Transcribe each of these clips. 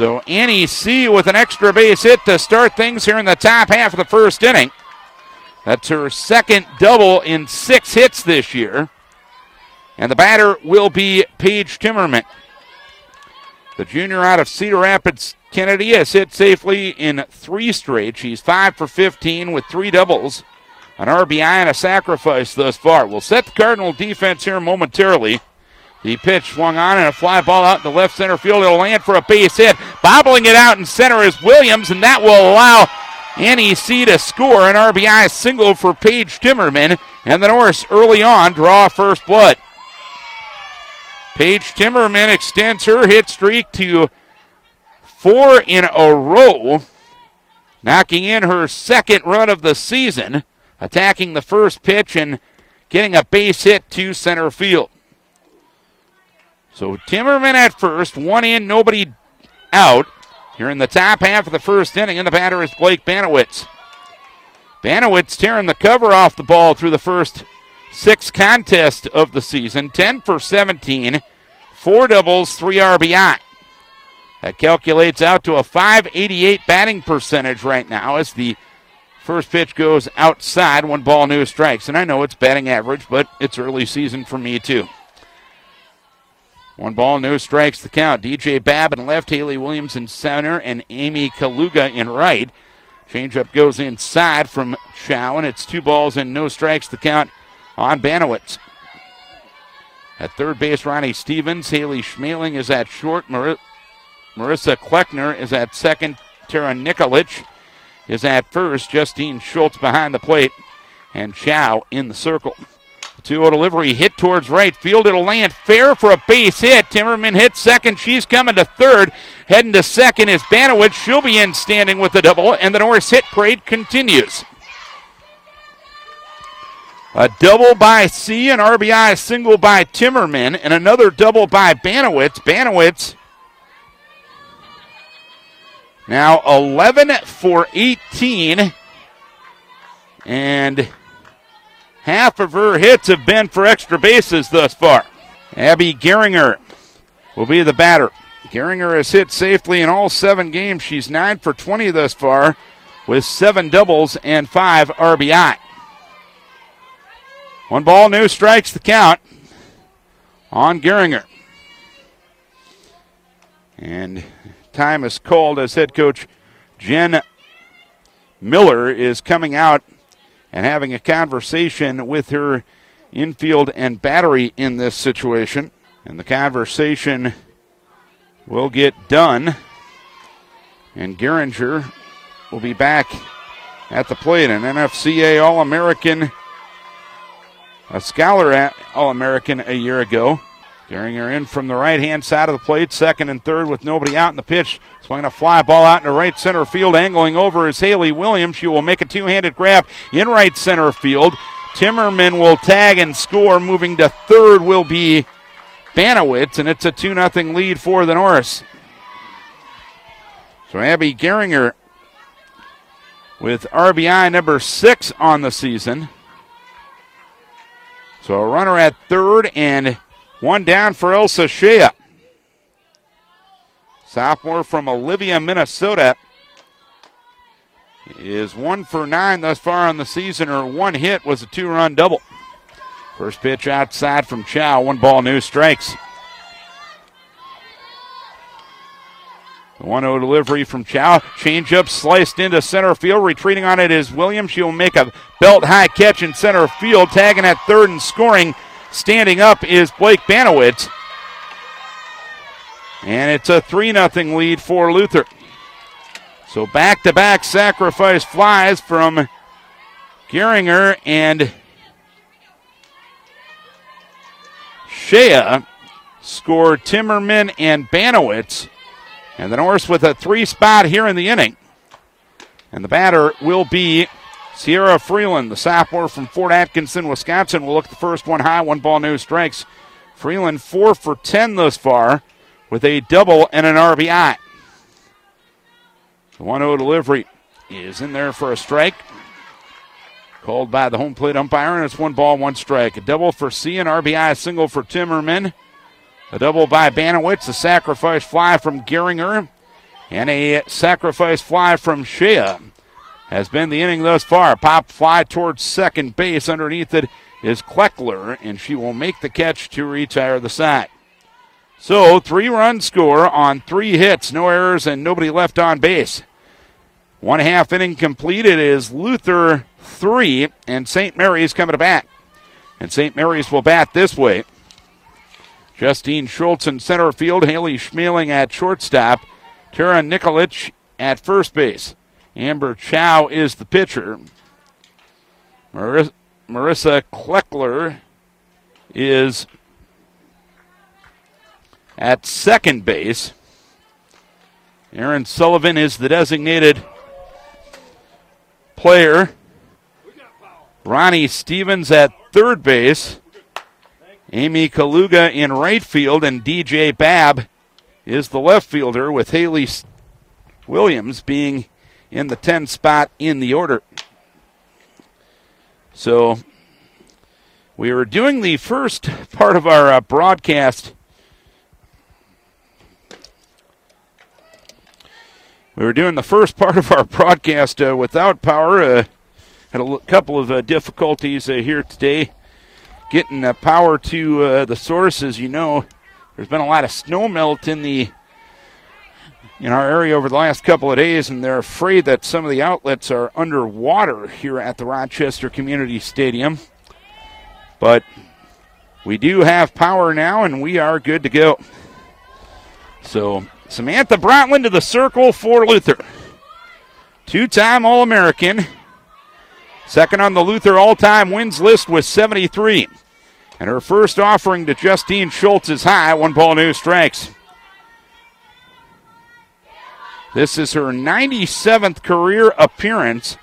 So Annie C with an extra base hit to start things here in the top half of the first inning. That's her second double in six hits this year. And the batter will be Paige Timmerman. The junior out of Cedar Rapids, Kennedy, has hit safely in three straight. She's five for 15 with three doubles, an RBI, and a sacrifice thus far. We'll set the Cardinal defense here momentarily. The pitch swung on and a fly ball out in the left center field. It'll land for a base hit. Bobbling it out in center is Williams, and that will allow NEC to score an RBI single for Paige Timmerman. And the Norse early on draw first blood. Paige Timmerman extends her hit streak to four in a row, knocking in her second run of the season, attacking the first pitch and getting a base hit to center field. So Timmerman at first, one in, nobody out. Here in the top half of the first inning, and the batter is Blake Banowitz. Banowitz tearing the cover off the ball through the first six contests of the season 10 for 17, four doubles, three RBI. That calculates out to a 588 batting percentage right now as the first pitch goes outside, one ball, no strikes. And I know it's batting average, but it's early season for me too. One ball, no strikes the count. DJ Babb in left, Haley Williams in center, and Amy Kaluga in right. Changeup goes inside from Chow, and it's two balls and no strikes the count on Banowitz. At third base, Ronnie Stevens. Haley Schmeling is at short. Mar- Marissa Kleckner is at second. Tara Nikolic is at first. Justine Schultz behind the plate. And Chow in the circle. 2 0 delivery hit towards right field. It'll land fair for a base hit. Timmerman hits second. She's coming to third. Heading to second is Banowitz. She'll be in standing with the double, and the Norse hit parade continues. A double by C, an RBI single by Timmerman, and another double by Banowitz. Banowitz now 11 for 18. And half of her hits have been for extra bases thus far. Abby Geringer will be the batter. Geringer has hit safely in all seven games. She's 9 for 20 thus far with seven doubles and five RBI. One ball, new strikes the count on Geringer. And time is called as head coach Jen Miller is coming out and having a conversation with her infield and battery in this situation. And the conversation will get done. And Geringer will be back at the plate. An NFCA All American, a Scholar All American a year ago. Geringer in from the right hand side of the plate, second and third with nobody out in the pitch. Swinging a fly ball out into right center field, angling over is Haley Williams. She will make a two handed grab in right center field. Timmerman will tag and score. Moving to third will be Banowitz, and it's a 2 0 lead for the Norse. So Abby Geringer with RBI number six on the season. So a runner at third and one down for Elsa Shea. Sophomore from Olivia, Minnesota. Is one for nine thus far on the season. Her one hit was a two run double. First pitch outside from Chow. One ball, no strikes. The 1 0 delivery from Chow. Changeup sliced into center field. Retreating on it is Williams. She'll make a belt high catch in center field. Tagging at third and scoring Standing up is Blake Banowitz. And it's a 3 0 lead for Luther. So back to back sacrifice flies from Geringer and Shea scored Timmerman and Banowitz. And the Norse with a three spot here in the inning. And the batter will be Sierra Freeland, the sophomore from Fort Atkinson, Wisconsin, will look the first one high, one ball, no strikes. Freeland four for 10 thus far with a double and an RBI. The 1 0 delivery is in there for a strike. Called by the home plate umpire, and it's one ball, one strike. A double for C, an RBI, a single for Timmerman. A double by Banowitz, a sacrifice fly from Geringer. And a sacrifice fly from Shea has been the inning thus far. Pop fly towards second base. Underneath it is Kleckler, and she will make the catch to retire the side. So, three run score on three hits, no errors, and nobody left on base. One half inning completed is Luther three, and St. Mary's coming to bat. And St. Mary's will bat this way. Justine Schultz in center field, Haley Schmeling at shortstop, Tara Nikolic at first base. Amber Chow is the pitcher. Marissa, Marissa Kleckler is at second base. Aaron Sullivan is the designated player. Ronnie Stevens at third base. Amy Kaluga in right field, and DJ Babb is the left fielder, with Haley Williams being in the 10 spot in the order. So we were doing the first part of our uh, broadcast. We were doing the first part of our broadcast uh, without power. Uh, had a l- couple of uh, difficulties uh, here today getting uh, power to the sources. You know, there's been a lot of snow melt in the in our area over the last couple of days, and they're afraid that some of the outlets are underwater here at the Rochester Community Stadium. But we do have power now, and we are good to go. So Samantha Brotland to the circle for Luther. Two time All American. Second on the Luther all time wins list with 73. And her first offering to Justine Schultz is high. One ball, no strikes. This is her 97th career appearance,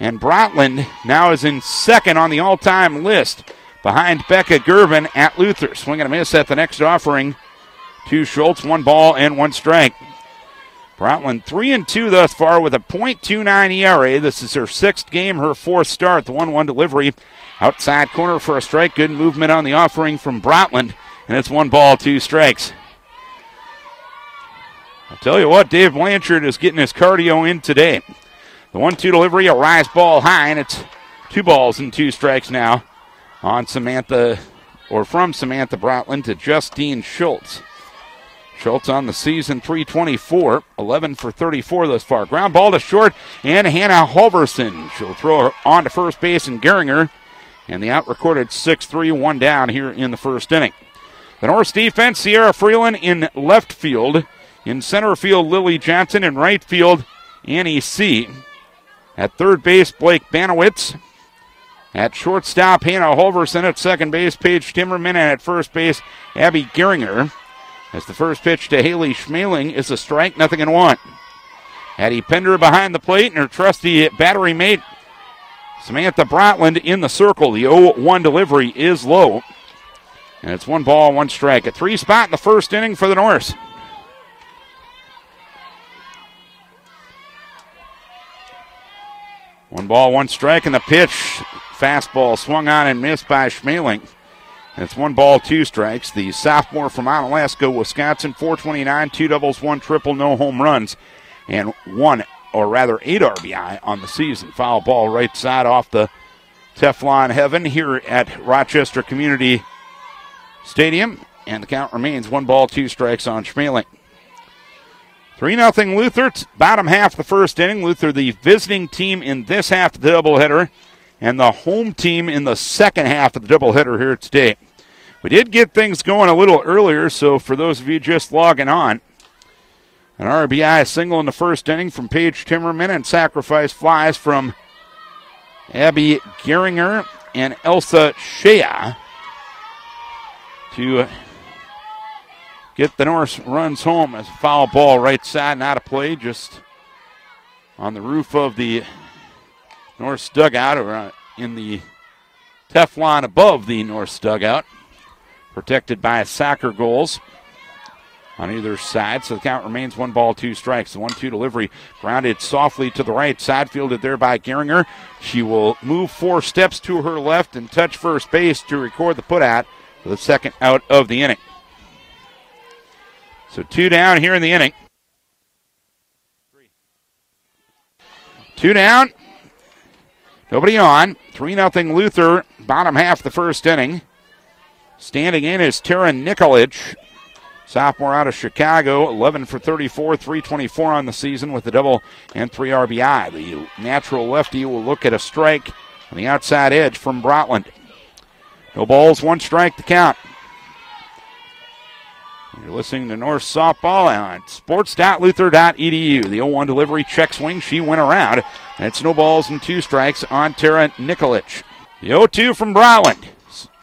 and Brotland now is in second on the all time list behind Becca Gervin at Luther. Swing and a miss at the next offering to Schultz. One ball and one strike. Brotland 3 and 2 thus far with a .29 ERA. This is her sixth game, her fourth start. The 1 1 delivery outside corner for a strike. Good movement on the offering from Brotland, and it's one ball, two strikes. I'll tell you what, Dave Blanchard is getting his cardio in today. The 1 2 delivery, a rise ball high, and it's two balls and two strikes now on Samantha, or from Samantha Brotland to Justine Schultz. Schultz on the season 324, 11 for 34 thus far. Ground ball to short, and Hannah Halverson. She'll throw her on to first base, and Geringer, and the out recorded 6 3 1 down here in the first inning. The Norse defense, Sierra Freeland in left field. In center field, Lily Johnson. In right field, Annie C. At third base, Blake Banowitz. At shortstop, Hannah Holverson. At second base, Paige Timmerman. And at first base, Abby Geringer. As the first pitch to Haley Schmeling is a strike, nothing in one. Addie Pender behind the plate, and her trusty battery mate, Samantha Brotland, in the circle. The 0 1 delivery is low. And it's one ball, one strike. A three spot in the first inning for the Norse. One ball, one strike, and the pitch. Fastball swung on and missed by Schmeling. It's one ball, two strikes. The sophomore from Onalaska, Wisconsin, 429, two doubles, one triple, no home runs, and one, or rather eight RBI on the season. Foul ball right side off the Teflon heaven here at Rochester Community Stadium, and the count remains one ball, two strikes on Schmeling. 3 0 Luther, bottom half the first inning. Luther, the visiting team in this half of the doubleheader, and the home team in the second half of the doubleheader here today. We did get things going a little earlier, so for those of you just logging on, an RBI single in the first inning from Paige Timmerman and sacrifice flies from Abby Geringer and Elsa Shea to get the Norse runs home as a foul ball right side and out of play just on the roof of the Norse dugout or uh, in the Teflon above the Norse dugout. Protected by soccer goals on either side. So the count remains one ball, two strikes. The one two delivery grounded softly to the right side, fielded there by Geringer. She will move four steps to her left and touch first base to record the put out for the second out of the inning. So two down here in the inning. Two down. Nobody on. 3 0 Luther, bottom half the first inning. Standing in is Tara Nikolic, sophomore out of Chicago, 11 for 34, 324 on the season with a double and three RBI. The natural lefty will look at a strike on the outside edge from Brotland. No balls, one strike to count. You're listening to Norse Softball on sports.luther.edu. The 0 1 delivery check swing. She went around. And it's no balls and two strikes on Tara Nikolic. The 0 2 from Brotland.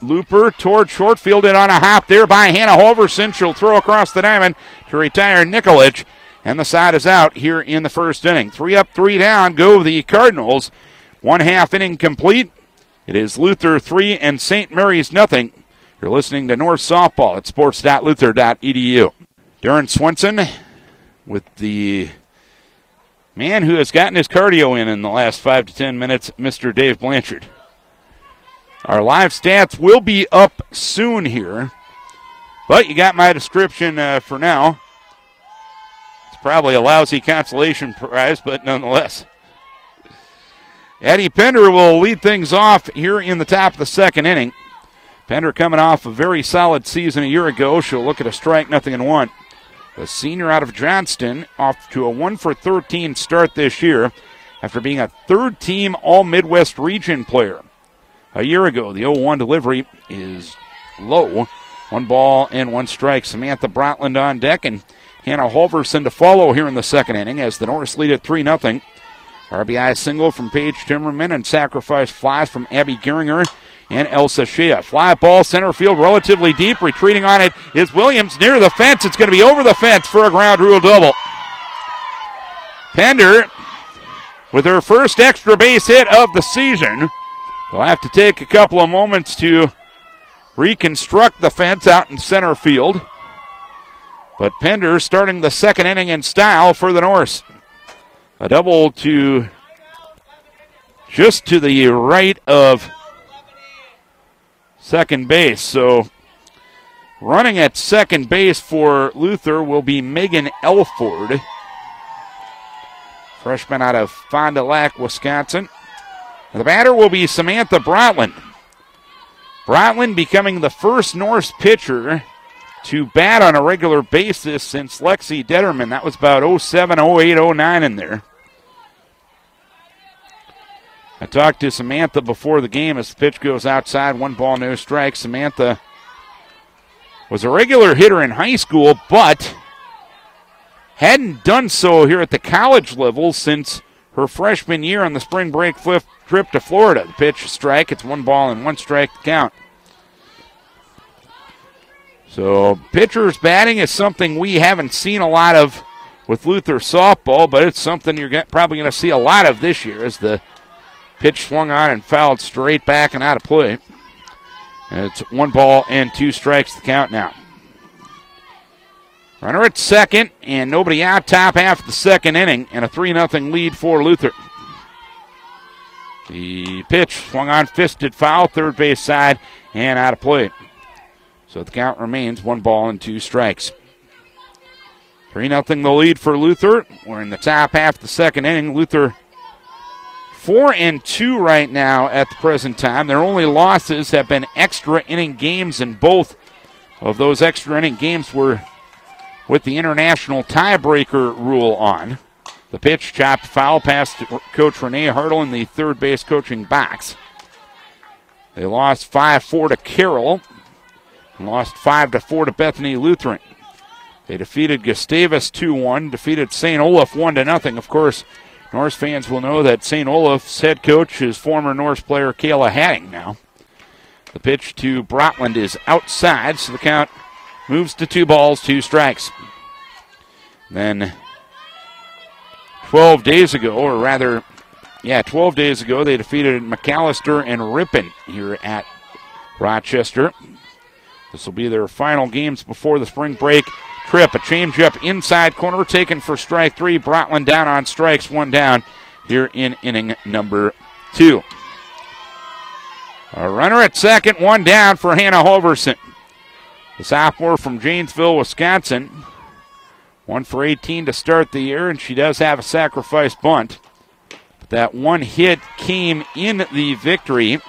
Looper toward short fielded on a hop there by Hannah Holverson. She'll throw across the diamond to retire Nikolic. And the side is out here in the first inning. Three up, three down. Go the Cardinals. One half inning complete. It is Luther three and St. Mary's nothing. You're listening to Norse Softball at sports.luther.edu. Darin Svenson with the man who has gotten his cardio in in the last five to ten minutes, Mr. Dave Blanchard. Our live stats will be up soon here, but you got my description uh, for now. It's probably a lousy consolation prize, but nonetheless. Eddie Pender will lead things off here in the top of the second inning. Pender coming off a very solid season a year ago. She'll look at a strike, nothing in one. The senior out of Johnston off to a 1 for 13 start this year after being a third team All Midwest region player a year ago. The 0 1 delivery is low. One ball and one strike. Samantha Brotland on deck and Hannah Holverson to follow here in the second inning as the Norse lead at 3 0. RBI single from Paige Timmerman and sacrifice flies from Abby Geringer and Elsa Shea. Fly ball center field relatively deep. Retreating on it is Williams near the fence. It's going to be over the fence for a ground rule double. Pender with her first extra base hit of the season. They'll have to take a couple of moments to reconstruct the fence out in center field. But Pender starting the second inning in style for the Norse. A double to just to the right of second base. So running at second base for Luther will be Megan Elford, freshman out of Fond du Lac, Wisconsin. The batter will be Samantha Brotland. Brotland becoming the first Norse pitcher to bat on a regular basis since Lexi Detterman. That was about 07, 08, 09 in there. I talked to Samantha before the game as the pitch goes outside, one ball, no strike. Samantha was a regular hitter in high school, but hadn't done so here at the college level since her freshman year on the spring break flip trip to Florida. The pitch strike, it's one ball and one strike count. So, pitchers batting is something we haven't seen a lot of with Luther softball, but it's something you're probably going to see a lot of this year as the Pitch swung on and fouled straight back and out of play. And it's one ball and two strikes to count now. Runner at second, and nobody out top half of the second inning, and a 3 0 lead for Luther. The pitch swung on, fisted foul, third base side, and out of play. So the count remains one ball and two strikes. 3 0 the lead for Luther. We're in the top half of the second inning. Luther Four and two right now at the present time. Their only losses have been extra inning games, and both of those extra inning games were with the international tiebreaker rule on. The pitch chopped foul past Coach Renee Hartle in the third base coaching box. They lost 5 4 to Carroll and lost 5 to 4 to Bethany Lutheran. They defeated Gustavus 2 1, defeated St. Olaf 1 0. Of course, Norse fans will know that St. Olaf's head coach is former Norse player Kayla Hatting now. The pitch to Brotland is outside, so the count moves to two balls, two strikes. Then 12 days ago, or rather, yeah, 12 days ago, they defeated Macalester and Ripon here at Rochester. This will be their final games before the spring break trip. A changeup inside corner taken for strike three. Brotland down on strikes, one down here in inning number two. A runner at second, one down for Hannah Holverson. The sophomore from Janesville, Wisconsin. One for 18 to start the year, and she does have a sacrifice bunt. The That one hit came in the victory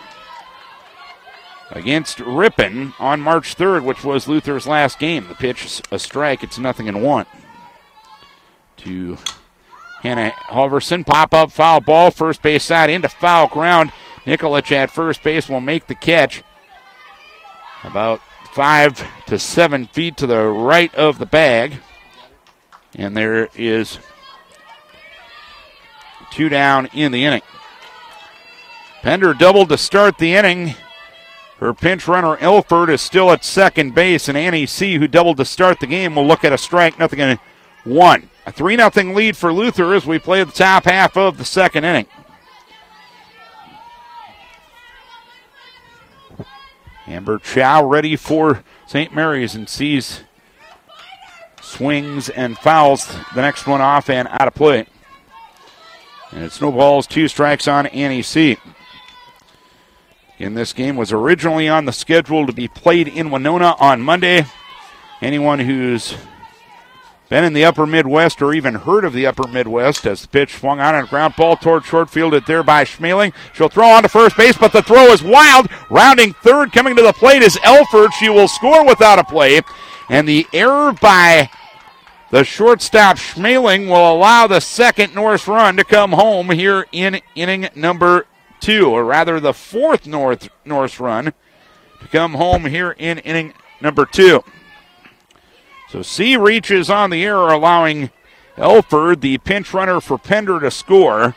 against Ripon on March 3rd, which was Luther's last game. The pitch, a strike. It's nothing in one. To Hannah Halverson, pop up foul ball, first base side into foul ground. Nikolic at first base will make the catch. About five to seven feet to the right of the bag. And there is two down in the inning. Pender doubled to start the inning. Her pinch runner Elford, is still at second base, and Annie C, who doubled to start the game, will look at a strike, nothing in one. A 3 0 lead for Luther as we play the top half of the second inning. Amber Chow ready for St. Mary's and C swings and fouls the next one off and out of play. And it snowballs two strikes on Annie C. In this game was originally on the schedule to be played in Winona on Monday. Anyone who's been in the upper Midwest or even heard of the upper Midwest as the pitch swung on a ground ball toward short field there by Schmeling. She'll throw on to first base, but the throw is wild. Rounding third, coming to the plate is Elford. She will score without a play. And the error by the shortstop Schmeling will allow the second Norse run to come home here in inning number two, or rather the fourth Norse Norse run to come home here in inning number two. So C reaches on the error, allowing Elford, the pinch runner for Pender, to score.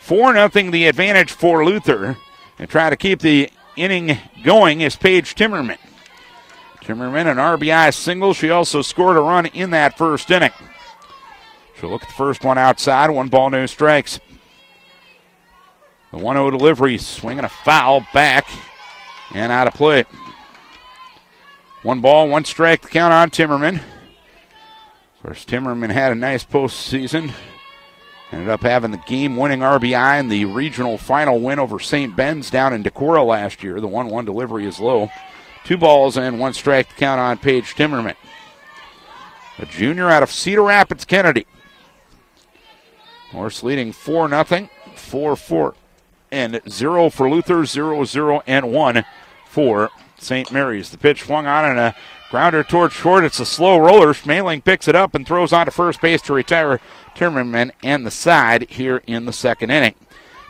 4 0 the advantage for Luther. And try to keep the inning going is Paige Timmerman. Timmerman, an RBI single. She also scored a run in that first inning. She'll look at the first one outside. One ball, no strikes. The 1 0 delivery, swinging a foul back and out of play. One ball, one strike, count on Timmerman. Of course, Timmerman had a nice postseason. Ended up having the game winning RBI in the regional final win over St. Ben's down in Decorah last year. The 1 1 delivery is low. Two balls and one strike to count on Paige Timmerman. A junior out of Cedar Rapids, Kennedy. Norse leading 4 0, 4 4 and 0 for Luther, 0 0 and 1 for St. Mary's. The pitch swung on and a grounder towards short. It's a slow roller. Schmeling picks it up and throws on to first base to retire Timmerman and the side here in the second inning.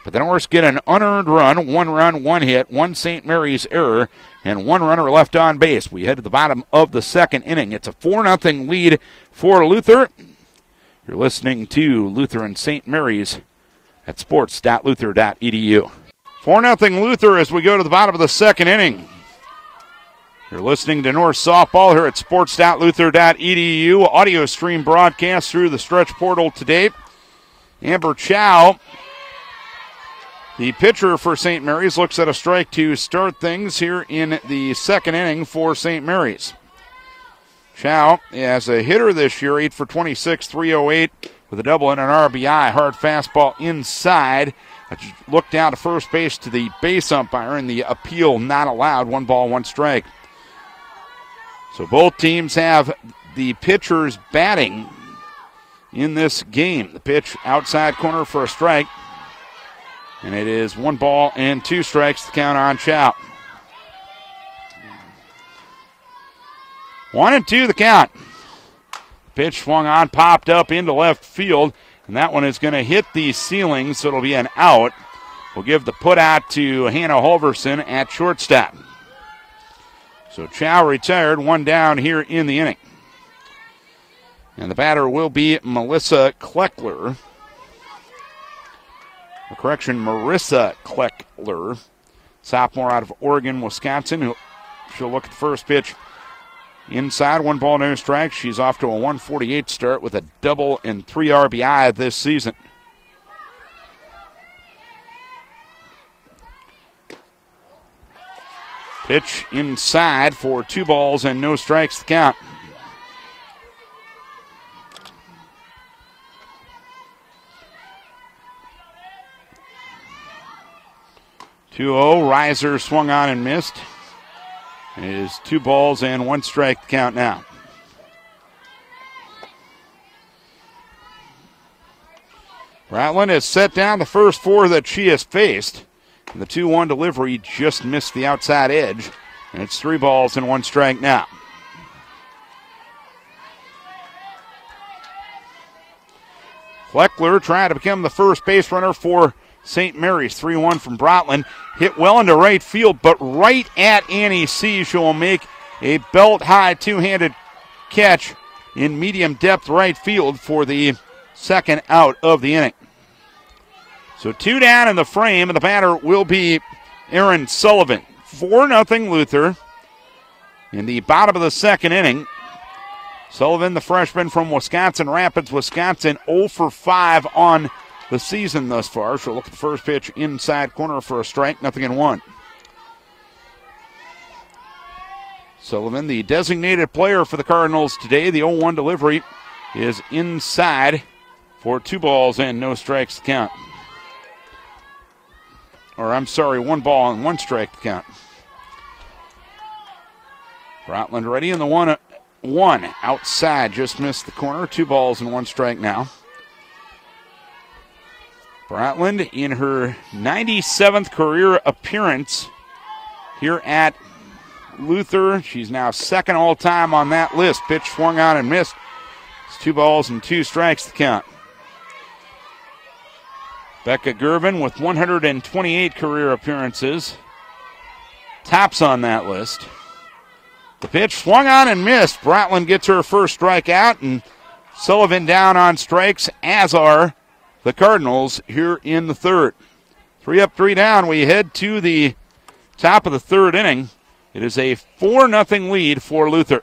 But the Norse get an unearned run, one run, one hit, one St. Mary's error, and one runner left on base. We head to the bottom of the second inning. It's a 4 0 lead for Luther. You're listening to Luther and St. Mary's at sports.luther.edu. 4 0 Luther as we go to the bottom of the second inning. You're listening to Norse Softball here at sports.luther.edu. Audio stream broadcast through the stretch portal today. Amber Chow, the pitcher for St. Mary's, looks at a strike to start things here in the second inning for St. Mary's. Chow, as a hitter this year, 8 for 26, 308 with a double and an RBI. Hard fastball inside. Look down to first base to the base umpire, and the appeal not allowed. One ball, one strike. So both teams have the pitchers batting in this game. The pitch outside corner for a strike. And it is one ball and two strikes to count on Chow. One and two the count. Pitch swung on, popped up into left field, and that one is going to hit the ceiling, so it'll be an out. We'll give the put out to Hannah Holverson at shortstop. So Chow retired, one down here in the inning. And the batter will be Melissa Kleckler. correction, Marissa Kleckler, sophomore out of Oregon, Wisconsin. She'll look at the first pitch inside, one ball, no strike. She's off to a 148 start with a double and three RBI this season. Pitch inside for two balls and no strikes to count. Two zero. Oh, Riser swung on and missed. It is two balls and one strike count now. Bratland has set down the first four that she has faced. The 2 1 delivery just missed the outside edge. And it's three balls and one strike now. Kleckler trying to become the first base runner for St. Mary's. 3 1 from Bratland. Hit well into right field, but right at Annie C. She will make a belt high two handed catch in medium depth right field for the second out of the inning. So two down in the frame, and the batter will be Aaron Sullivan. 4 0 Luther in the bottom of the second inning. Sullivan, the freshman from Wisconsin Rapids, Wisconsin, 0 for 5 on the season thus far. She'll look at the first pitch inside corner for a strike, nothing in one. Sullivan, the designated player for the Cardinals today, the 0 1 delivery is inside for two balls and no strikes to count. Or I'm sorry, one ball and one strike to count. Bratland ready in the one one outside, just missed the corner. Two balls and one strike now. Bratland in her 97th career appearance here at Luther. She's now second all time on that list. Pitch swung on and missed. It's two balls and two strikes to count. Becca Gervin with 128 career appearances. Tops on that list. The pitch swung on and missed. Bratland gets her first strikeout, and Sullivan down on strikes, as are the Cardinals here in the third. Three up, three down. We head to the top of the third inning. It is a 4 0 lead for Luther.